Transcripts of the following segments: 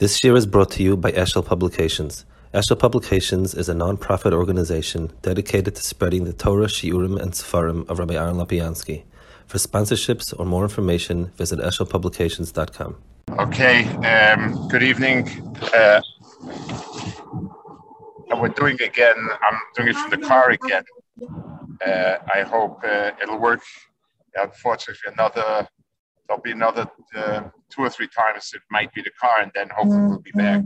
This year is brought to you by Eshel Publications. Eshel Publications is a non-profit organization dedicated to spreading the Torah, Shiurim, and Sefarim of Rabbi Aaron Lopiansky. For sponsorships or more information, visit eshelpublications.com. Okay, um, good evening. Uh, we're doing again, I'm doing it from the car again. Uh, I hope uh, it'll work. Unfortunately, another there'll be another uh, two or three times it might be the car, and then hopefully we'll be back.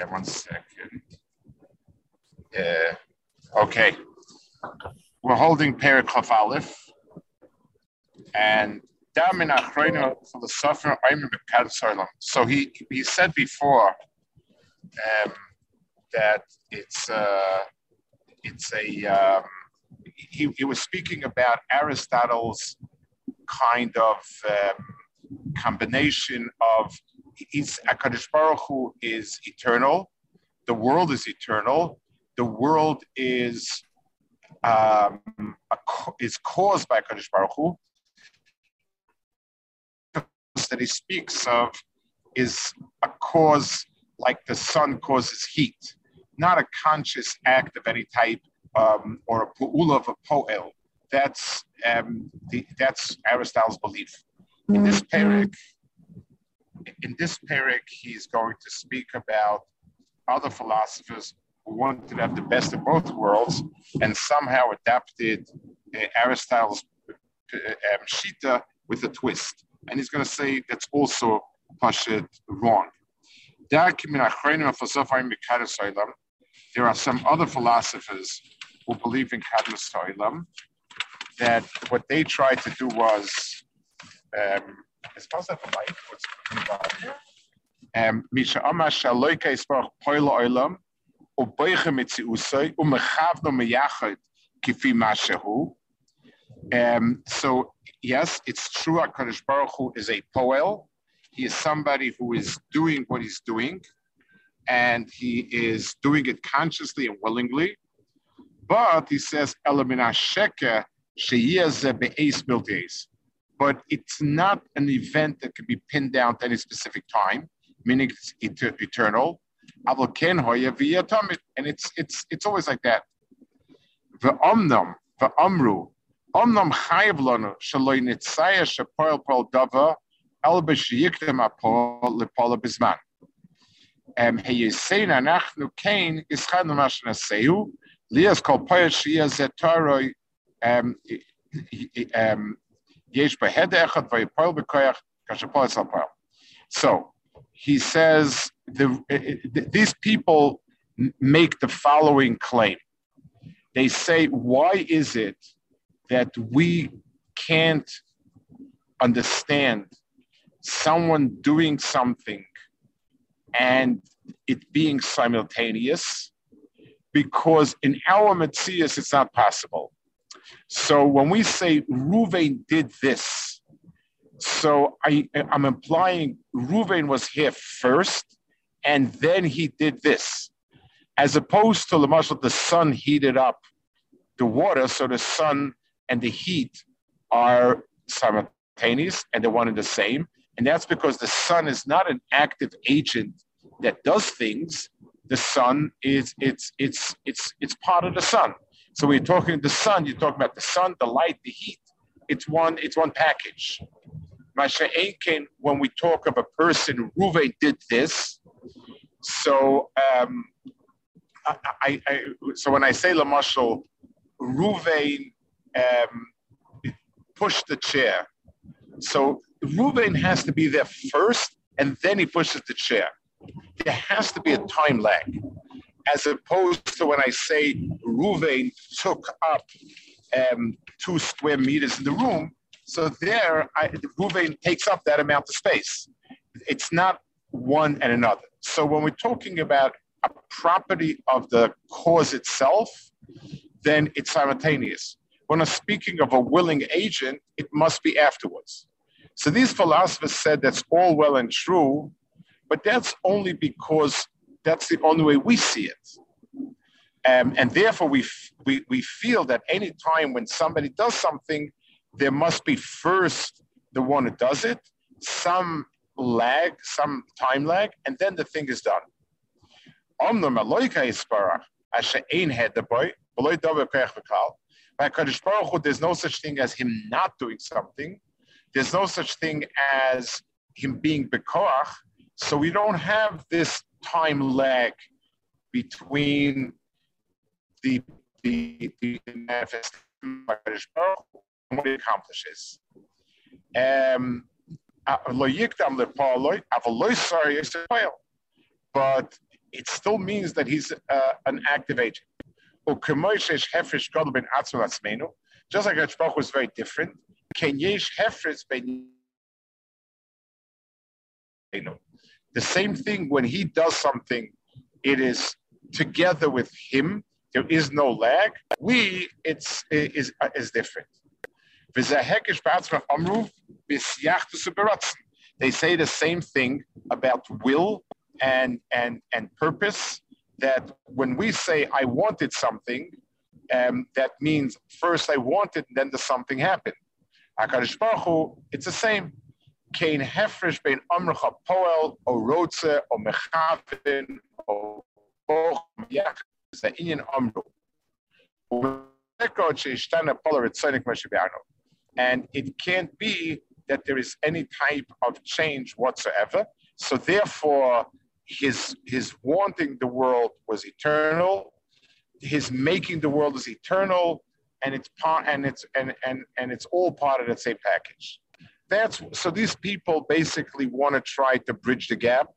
Uh, one second. Uh, okay. We're holding Perek Kaf Aleph, and so he he said before um, that it's uh, it's a um, he, he was speaking about Aristotle's kind of um, combination of he's Akadosh Baruch Hu is eternal, the world is eternal, the world is um, a, is caused by Akadosh Baruch Hu. That he speaks of is a cause like the sun causes heat, not a conscious act of any type um, or a pu'ula of a po'el. That's um, the, that's Aristotle's belief. In this parak, in this parak, he's going to speak about other philosophers who wanted to have the best of both worlds and somehow adapted uh, Aristotle's uh, um, shita with a twist. And he's going to say that's also pashit wrong. There are some other philosophers who believe in Kadmas Olam that what they tried to do was, um, is that the light? What's on here? Um, Misha Amar Shaloika Isparach Poila Olam, Uboicha Mitziusai, Umechavno Meyachad Kifi Mashahu. Um, so, yes, it's true, HaKadosh Baruch Hu is a poel. He is somebody who is doing what he's doing, and he is doing it consciously and willingly. But he says, Elamina Sheker, but it's not an event that can be pinned down to any specific time, meaning it's eternal. And it's it's it's always like that. The omnam, the omru, omnam chayav lanu shaloi nitzaya shapoil pol dava el b'shiyiktem apol lepol bizman. Um, heyisein anachnu kain ischad namash nasehu lias kol poyet shia zetaroi um, um, so he says the, these people make the following claim. They say, why is it that we can't understand someone doing something and it being simultaneous? Because in our Matthias, it's not possible. So when we say Ruvain did this, so I, I'm implying Ruvain was here first, and then he did this, as opposed to muscle, the sun heated up the water, so the sun and the heat are simultaneous and they're one and the same. And that's because the sun is not an active agent that does things. The sun is it's it's it's it's part of the sun. So when you're talking the sun, you're talking about the sun, the light, the heat. It's one, it's one package. Masha Einkin, when we talk of a person, Ruve did this. So um, I, I, I, so when I say Lamashal, Ruvain um, pushed the chair. So Ruvain has to be there first, and then he pushes the chair. There has to be a time lag as opposed to when I say Ruvain took up um, two square meters in the room. So there, I, Ruvain takes up that amount of space. It's not one and another. So when we're talking about a property of the cause itself, then it's simultaneous. When I'm speaking of a willing agent, it must be afterwards. So these philosophers said that's all well and true, but that's only because that's the only way we see it. Um, and therefore, we, f- we, we feel that any time when somebody does something, there must be first the one who does it, some lag, some time lag, and then the thing is done. By Kaddish Baruch Hu, there's no such thing as him not doing something. There's no such thing as him being bekoach. So we don't have this time lag between the the, the manifestation and what he accomplishes. Um, but it still means that he's uh, an active agent. Just like Hashbach was very different, the same thing when he does something, it is together with him. There is no lag. We, it's is is different. They say the same thing about will and and and purpose that when we say I wanted something, um, that means first I wanted, and then the something happened. Hakadosh Baruch Hu, it's the same. Kein hefresh bein amrcha poel o rotze o mechavin o boch yach ze inyan amru. And it can't be that there is any type of change whatsoever. So therefore, his his wanting the world was eternal his making the world is eternal and it's part and it's and and and it's all part of the same package that's so these people basically want to try to bridge the gap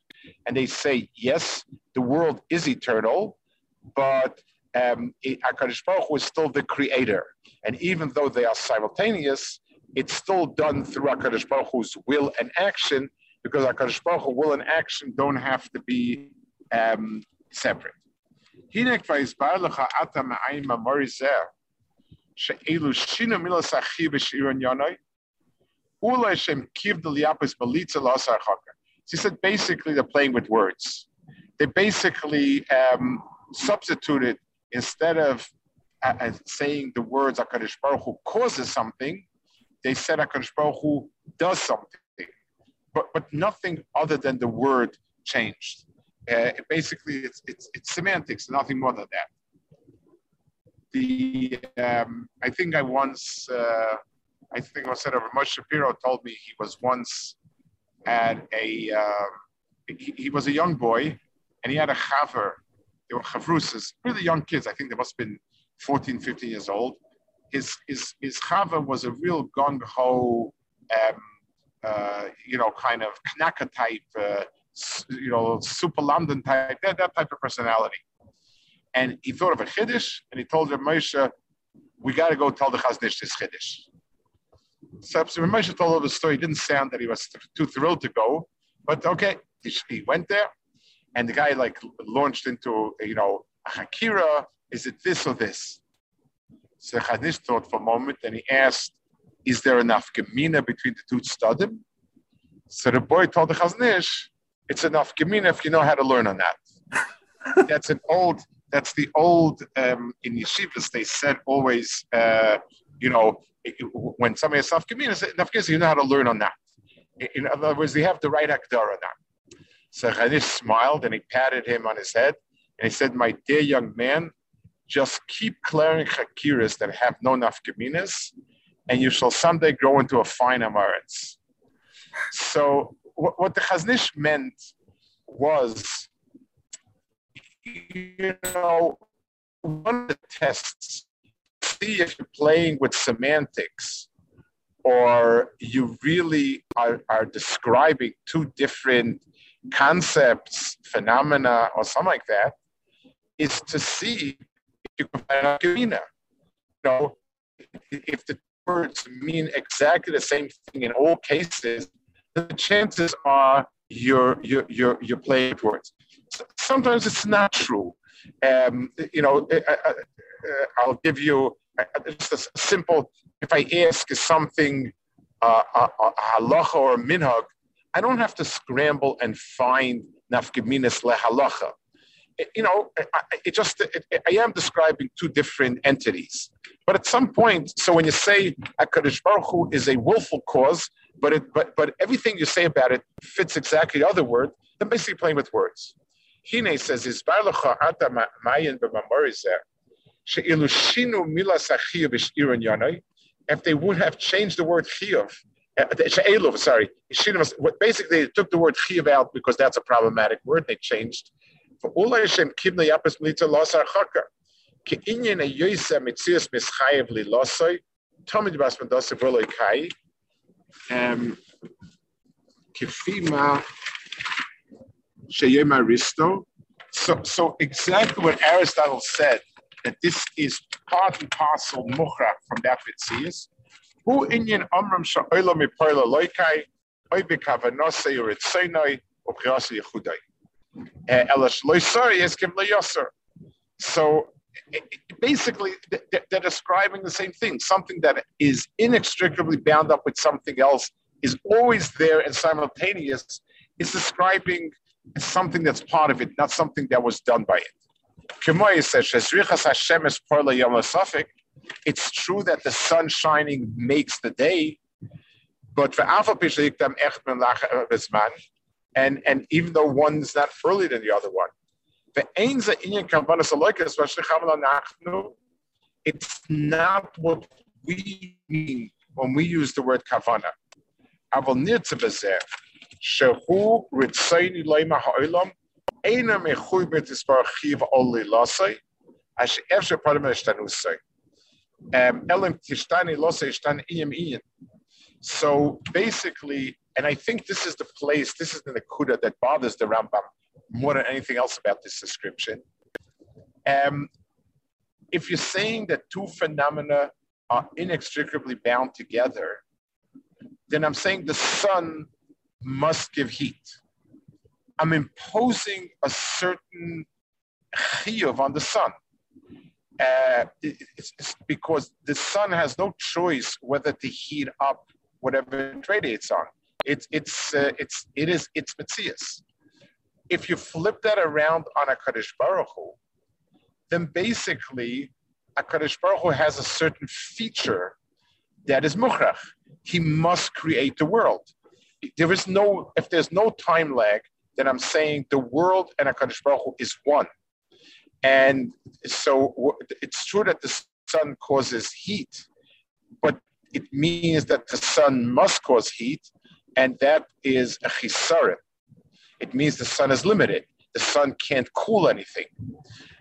and they say yes the world is eternal but um, Akadosh Baruch was still the creator and even though they are simultaneous it's still done through Akadosh Baruch Hu's will and action because HaKadosh Baruch Hu will and action don't have to be um, separate. Hinek vayizbar lecha ata ma'ayim amori zer, she'elu shinu milas achi b'shiron yonoi, ulay shem kiv deliyapis balitza l'asar chaka. He said basically they're playing with words. They basically um, substituted instead of uh, uh saying the words HaKadosh Baruch Hu causes something, they said HaKadosh Baruch Hu does something but but nothing other than the word changed. Uh, basically, it's, it's it's semantics, nothing more than that. The um, I think I once uh, I think I said Moshe Shapiro told me he was once at a uh, he, he, was a young boy and he had a chaver. They were chavrusas, really young kids. I think they must have been 14, 15 years old. His his his chaver was a real gung ho. Um, uh, you know, kind of Knaka type, uh, you know, super London type, that, that type of personality. And he thought of a Chiddush, and he told Reb Moshe, we got to go tell the Chazon Ish this Chiddush. So, Moshe told him the story. It didn't sound that he was too thrilled to go, but okay, he, went there, and the guy like launched into, you know, Hakira, is it this or this? So Chazon Ish thought for a moment, and he asked, is there enough gemina between the two studim? So the boy told the Chazon Ish, it's enough gemina if you know how to learn on that. that's an old, that's the old, um, in yeshivas, they said always, uh, you know, when somebody has gemina, you know how to learn on that. In other words, they have the right akdar on that. So Chazon Ish smiled and he patted him on his head and he said, my dear young man, just keep clearing chakiras that have no nafkaminas, and you shall someday grow into a fine Amaretz. So what, what the Chazon Ish meant was, you know, one of the tests, see if you're playing with semantics or you really are, are describing two different concepts, phenomena, or something like that, is to see if you can find a You know, if the words mean exactly the same thing in all cases, the chances are you're you're you're, you're playing words. Sometimes it's not true. Um, you know, I, will give you Uh, just a simple. If I ask something, uh, a, a halacha or a minhag, I don't have to scramble and find nafkeminas lehalacha you know, it just it, I am describing two different entities. But at some point, so when you say Hakadosh Baruch Hu is a willful cause, but it but but everything you say about it fits exactly the other word. They're basically playing with words. Hine says If they would have changed the word chiyuv, uh, sorry, basically they took the word chiyuv out because that's a problematic word. They changed. Sheyema. So, so exactly what Aristotle said that this is part and parcel muchra from that mitzias. Who inyan mipoila loikai. Oy bekavanose uritzeinoi. Obchiasi yechudai. Eh, so eh, eh, basically, they're describing the same thing. Something that is inextricably bound up with something else is always there and simultaneous. Is describing something that's part of it, not something that was done by it. It's true that the sun shining makes the day, but and and even though one's not earlier than the other one. It's not what we mean when we use the word kavana. Um, so basically, and I think this is the place, this is the Nakuda that bothers the Rambam more than anything else about this description. Um, if you're saying that two phenomena are inextricably bound together, then I'm saying the sun must give heat. I'm imposing a certain chiyuv on the sun. Uh, it's, it's because the sun has no choice whether to heat up whatever it radiates on. It's it's uh, it's it is it's Matthias. If you flip that around on a Kaddish Baruch Hu, then basically a Kaddish Baruch Hu has a certain feature that is muchrach. He must create the world. There is no if there's no time lag, then I'm saying the world and a Kaddish Baruch Hu is one. And so it's true that the sun causes heat, but it means that the sun must cause heat, and that is a chisarim. It means the sun is limited. The sun can't cool anything.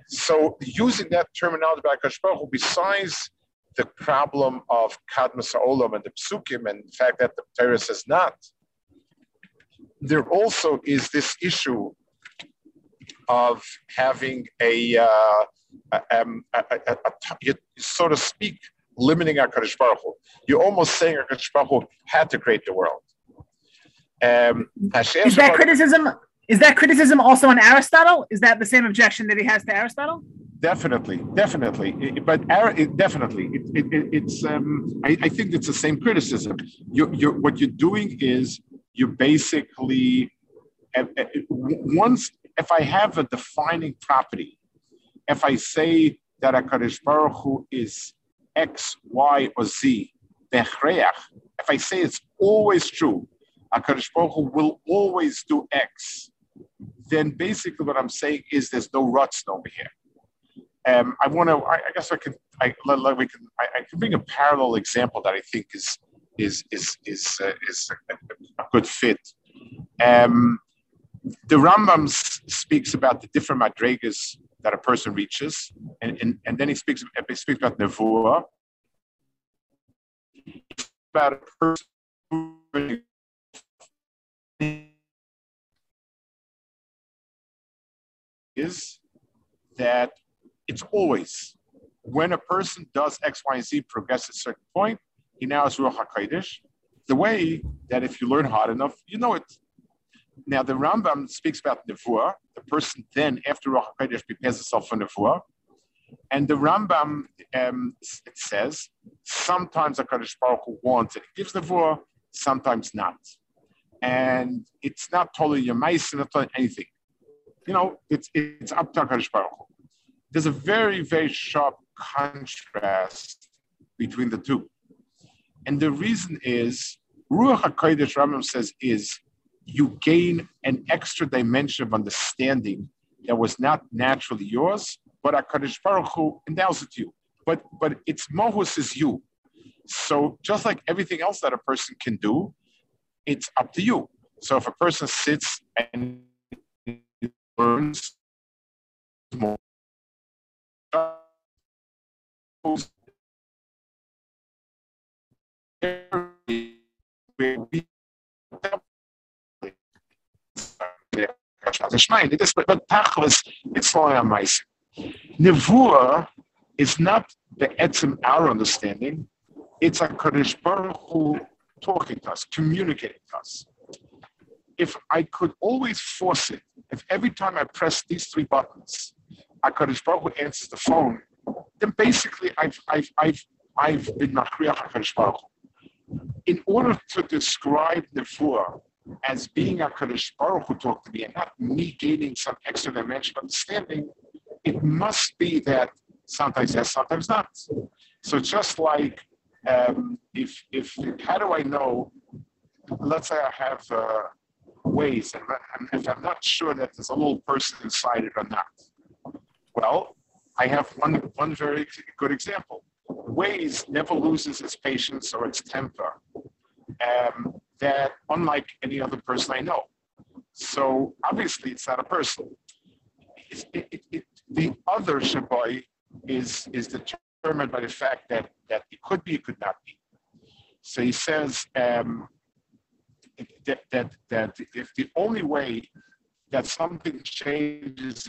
So using that terminology by Baruch Hu, besides the problem of kadmas olam and the psukim and the fact that the Torah says not, there also is this issue of having a, uh, a, um, a, a, so to speak, limiting HaKadosh Baruch Hu. You're almost saying HaKadosh Baruch Hu had to create the world. Um, is that criticism? Is that criticism also on Aristotle? Is that the same objection that he has to Aristotle? Definitely, definitely. But it, definitely, it, it, it's. Um, I, I, think it's the same criticism. You, you're, what you're doing is you basically once if I have a defining property, if I say that a Baruch Hu is X, Y, or Z, then if I say it's always true, HaKadosh Baruch Hu will always do X, then basically what I'm saying is there's no ruts over here. Um, I want to. I, I, guess I can. I, we can. I, I, can bring a parallel example that I think is is is is uh, is a, good fit. Um, the Rambam speaks about the different madrigas that a person reaches, and, and, and then he speaks he speaks about nevuah. About a person is that it's always when a person does X, Y, and Z progress at a certain point, he now is Ruach HaKodesh. The way that if you learn hard enough, you know it. Now, the Rambam speaks about Nevuah. The person then, after Ruach HaKodesh, prepares himself for Nevuah. And the Rambam um, it says sometimes a Kaddish Baruch Hu wants it, gives Nevuah, sometimes not and it's not totally your mice, not totally anything. You know, it's it's up to Hakadosh Baruch Hu. There's a very very sharp contrast between the two, and the reason is Ruach HaKodesh Rambam says is you gain an extra dimension of understanding that was not naturally yours, but HaKadosh Baruch Hu endows it to you. But, but its mohus is you. So just like everything else that a person can do, it's up to you. So if a person sits and learns more, it's only a mice. Nevuah is not the etzim our understanding, it's a Kadosh Baruch Hu talking to us, communicating to us. If I could always force it, if every time I press these three buttons, HaKadosh Baruch Hu answers the phone, then basically I've, I've, I've, I've been Machriach HaKadosh Baruch. In order to describe the Nevuah as being HaKadosh Baruch Hu talk to me and not me gaining some extra dimension understanding, it must be that sometimes yes, sometimes not. So just like um, if if how do I know? Let's say I have uh, Waze, and if I'm not sure that there's a little person inside it or not, well, I have one one very good example. Waze never loses its patience or its temper. Um, that unlike any other person I know. So obviously, it's not a person. It, it, it, the other Shabai is is determined by the fact that that it could be, it could not be. So he says um, that, that that if the only way that something changes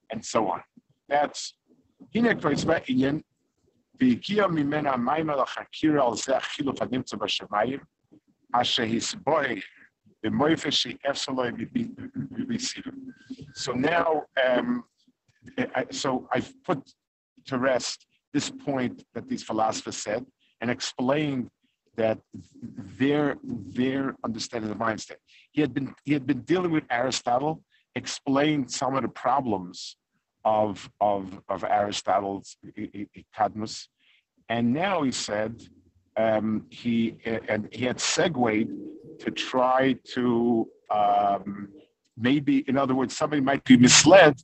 and so on. That's הנה כבר הצבע עניין, והגיע ממנה המים על החקירה על זה החילוף הנמצא בשמיים, אשר הסבוי במויפה שאפסלוי בביסירו. So now, um, I, so I've put to rest this point that these philosophers said and explained that their their understanding of Einstein. He had been he had been dealing with Aristotle, explained some of the problems of of of Aristotle's Cadmus, and now he said um, he and he had segued to try to um, maybe, in other words, somebody might be misled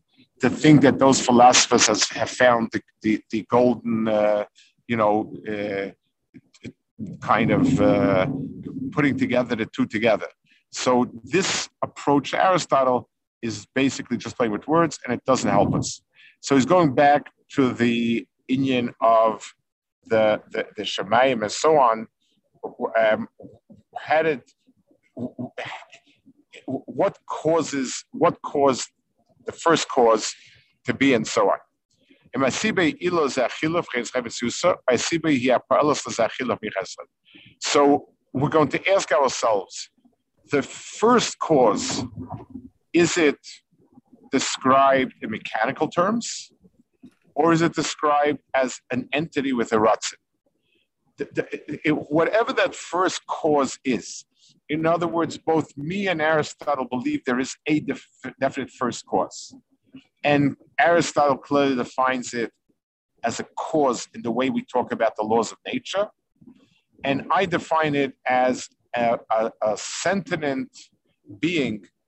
to think that those philosophers has, have found the, the, the golden, uh, you know, uh, kind of uh, putting together the two together. So this approach Aristotle is basically just playing with words, and it doesn't help us. So he's going back to the Indian of the the, the Shemayim and so on. Um, had it what causes what caused the first cause to be and so on. So we're going to ask ourselves the first cause is it described in mechanical terms or is it described as an entity with a ratzin? Whatever that first cause is, in other words, both me and Aristotle believe there is a def- definite first cause. And Aristotle clearly defines it as a cause in the way we talk about the laws of nature. And I define it as a, a, a sentient being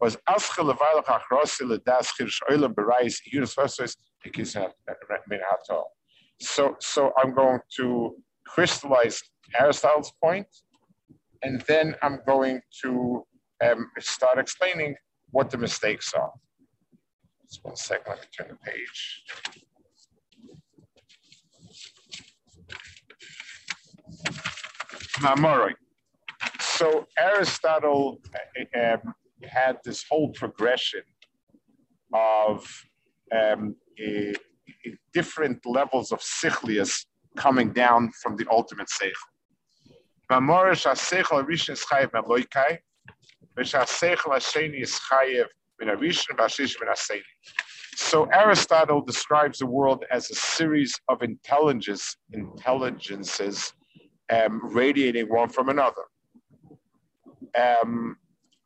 Was so so I'm going to crystallize Aristotle's point and then I'm going to um, start explaining what the mistakes are. Just one second, let me turn the page. Mamoroi. So Aristotle uh, um, had this whole progression of um, uh, different levels of sichlius coming down from the ultimate seichel. Mamorish meloikai, is min v'ha-shish min ha So Aristotle describes the world as a series of intelligence, intelligences um, radiating one from another. Um,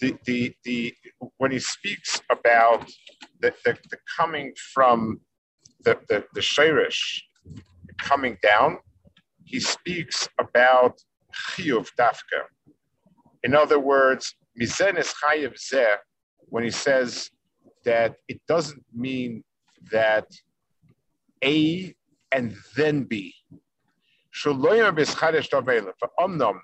the, the, the, when he speaks about the, the, the coming from the, the, the Shirish coming down, he speaks about Chiyuv Dafka. In other words, Mizen is Chayiv Zeh, when he says that it doesn't mean that A and then B. Shaloyim Bischadesh Dovela. For Omnom,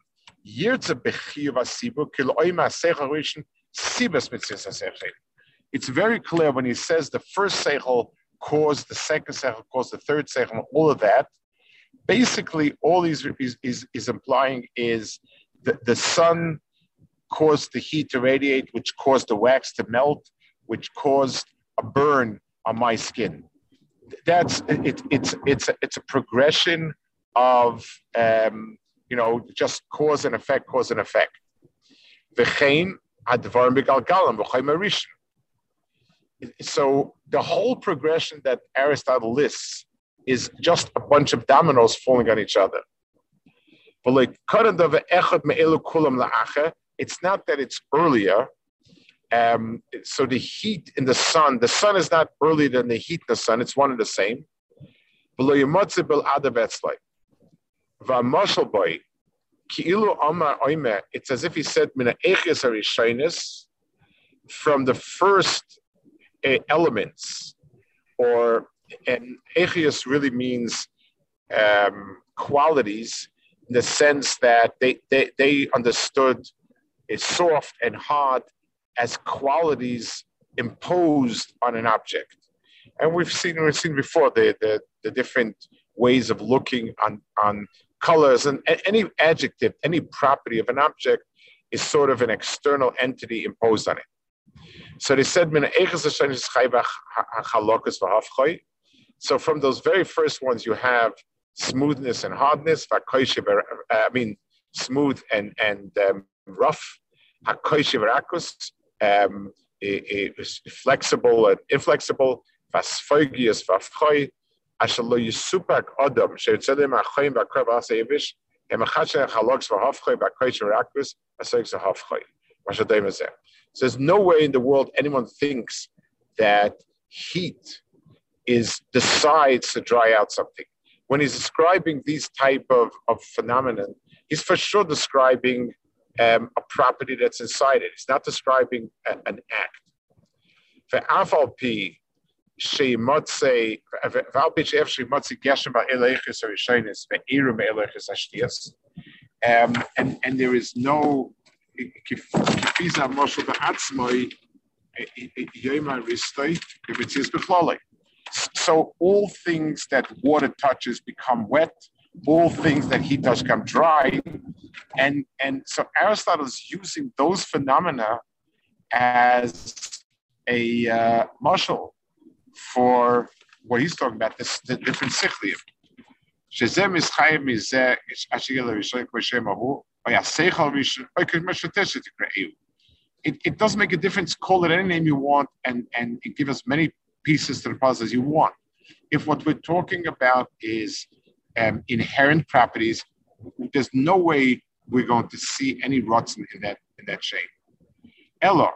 it's very clear when he says the first seichel caused the second seichel caused the third seichel, all of that. Basically, all he's is, is, is implying is that the sun caused the heat to radiate, which caused the wax to melt, which caused a burn on my skin. That's it, it's it's it's a progression of um, you know, just cause and effect, cause and effect. So the whole progression that Aristotle lists is just a bunch of dominoes falling on each other. It's not that it's earlier. Um, so the heat in the sun, the sun is not earlier than the heat in the sun, it's one and the same. V'amashal boy, oime, it's as if he said, mina eches from the first uh, elements, or, and echius really means um, qualities, in the sense that they, they, they understood is soft and hard as qualities imposed on an object. And we've seen we've seen before the, the, the different ways of looking on, on colors, and any adjective, any property of an object is sort of an external entity imposed on it. So they said, so from those very first ones, you have smoothness and hardness. I mean, smooth and and um, rough. Um, flexible and inflexible asher yisupak adam sheyitzedem achoyim v'akoy v'asa yivish hem achatche halogs v'hafchoy v'akoy sherakvus asoyik zahafchoy mashadeim azeh. So there's no way in the world anyone thinks that heat is decides to dry out something. When he's describing these type of, of phenomenon, he's for sure describing um, a property that's inside it. It's not describing a, an act. For afalpi, Shemotze, Valpich F. Shemotze Geshem Ba'elechis or Ishanis, Ve'irum Elechis Ashtias. Um, and and there is no Kifiza Moshe Yema So all things that water touches become wet, all things that heat touches come dry. And, and so Aristotle is using those phenomena as a uh, marshal for what he's talking about, this the different sichlium. It, it doesn't make a difference. Call it any name you want, and and it give us many pieces to the puzzle as you want. If what we're talking about is um, inherent properties, there's no way we're going to see any rots in that in that chain. Ella,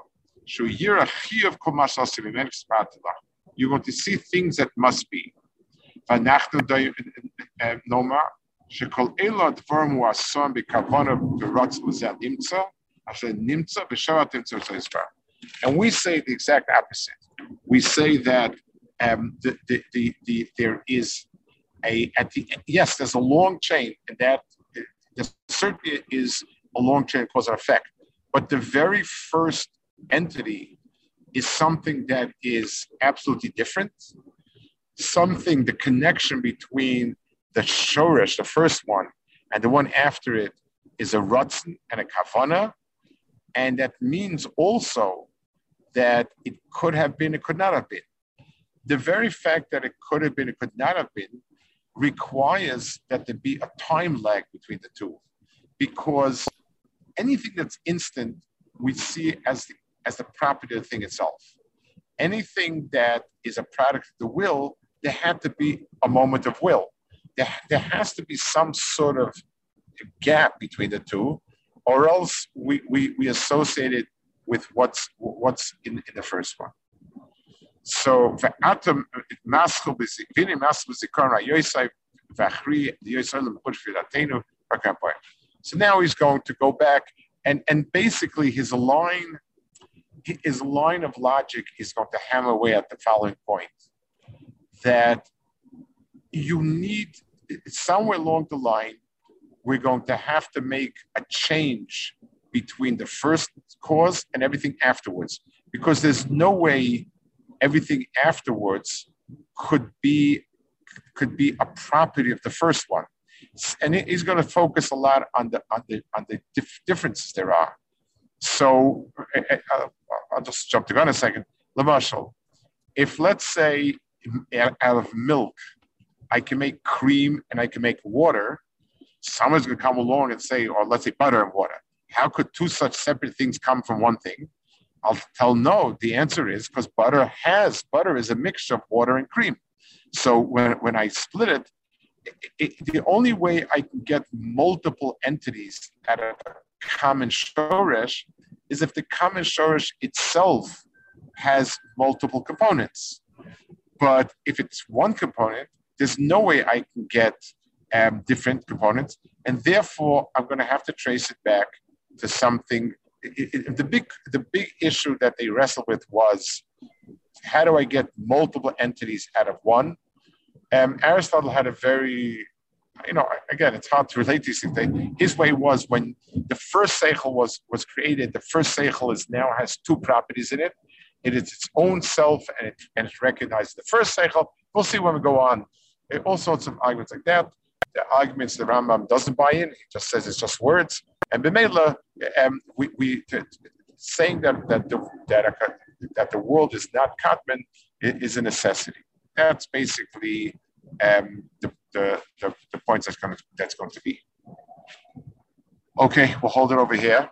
you're going to see things that must be. שכל אלו הדברים הוא אסון בכוונה ורוצן לזה נמצא, אשר נמצא בשעה תמצא And we say the exact opposite. We say that um, the, the, the, the, there is a, at the yes, there's a long chain, and that there certainly is a long chain cause and effect. But the very first entity is something that is absolutely different. Something, the connection between the shorish, the first one, and the one after it is a rutzen and a kavana, and that means also that it could have been, it could not have been. The very fact that it could have been, it could not have been, requires that there be a time lag between the two, because anything that's instant we see as the, as the property of the thing itself. Anything that is a product of the will, there had to be a moment of will there, there has to be some sort of gap between the two, or else we, we, we associate it with what's what's in, in the first one. So so now he's going to go back and and basically his line his line of logic is going to hammer away at the following point that you need somewhere along the line, we're going to have to make a change between the first cause and everything afterwards, because there's no way everything afterwards could be could be a property of the first one. And he's going to focus a lot on the on the on the dif- differences there are. So uh, I'll just jump to gun a second. Lamashal, if let's say out of milk I can make cream and I can make water. Someone's going to come along and say, or let's say butter and water. How could two such separate things come from one thing? I'll tell no. The answer is because butter has, butter is a mixture of water and cream. So when, when I split it, it, it the only way I can get multiple entities at a common shoresh is if the common shoresh itself has multiple components. But if it's one component, there's no way I can get um, different components, and therefore I'm going to have to trace it back to something. It, it, the big the big issue that they wrestled with was how do I get multiple entities out of one? Um, Aristotle had a very you know, again, it's hard to relate these things. His way was when the first seichel was was created. The first seichel is now has two properties in it. It is its own self, and it and it's recognized. The first seichel. We'll see when we go on all sorts of arguments like that. The arguments the Rambam doesn't buy in. He just says it's just words. And B'meila, um, we, we saying that that the, that, a, that the world is not Katman is a necessity. That's basically um, the, the, the, the points that's going to, that's going to be. Okay, we'll hold it over here.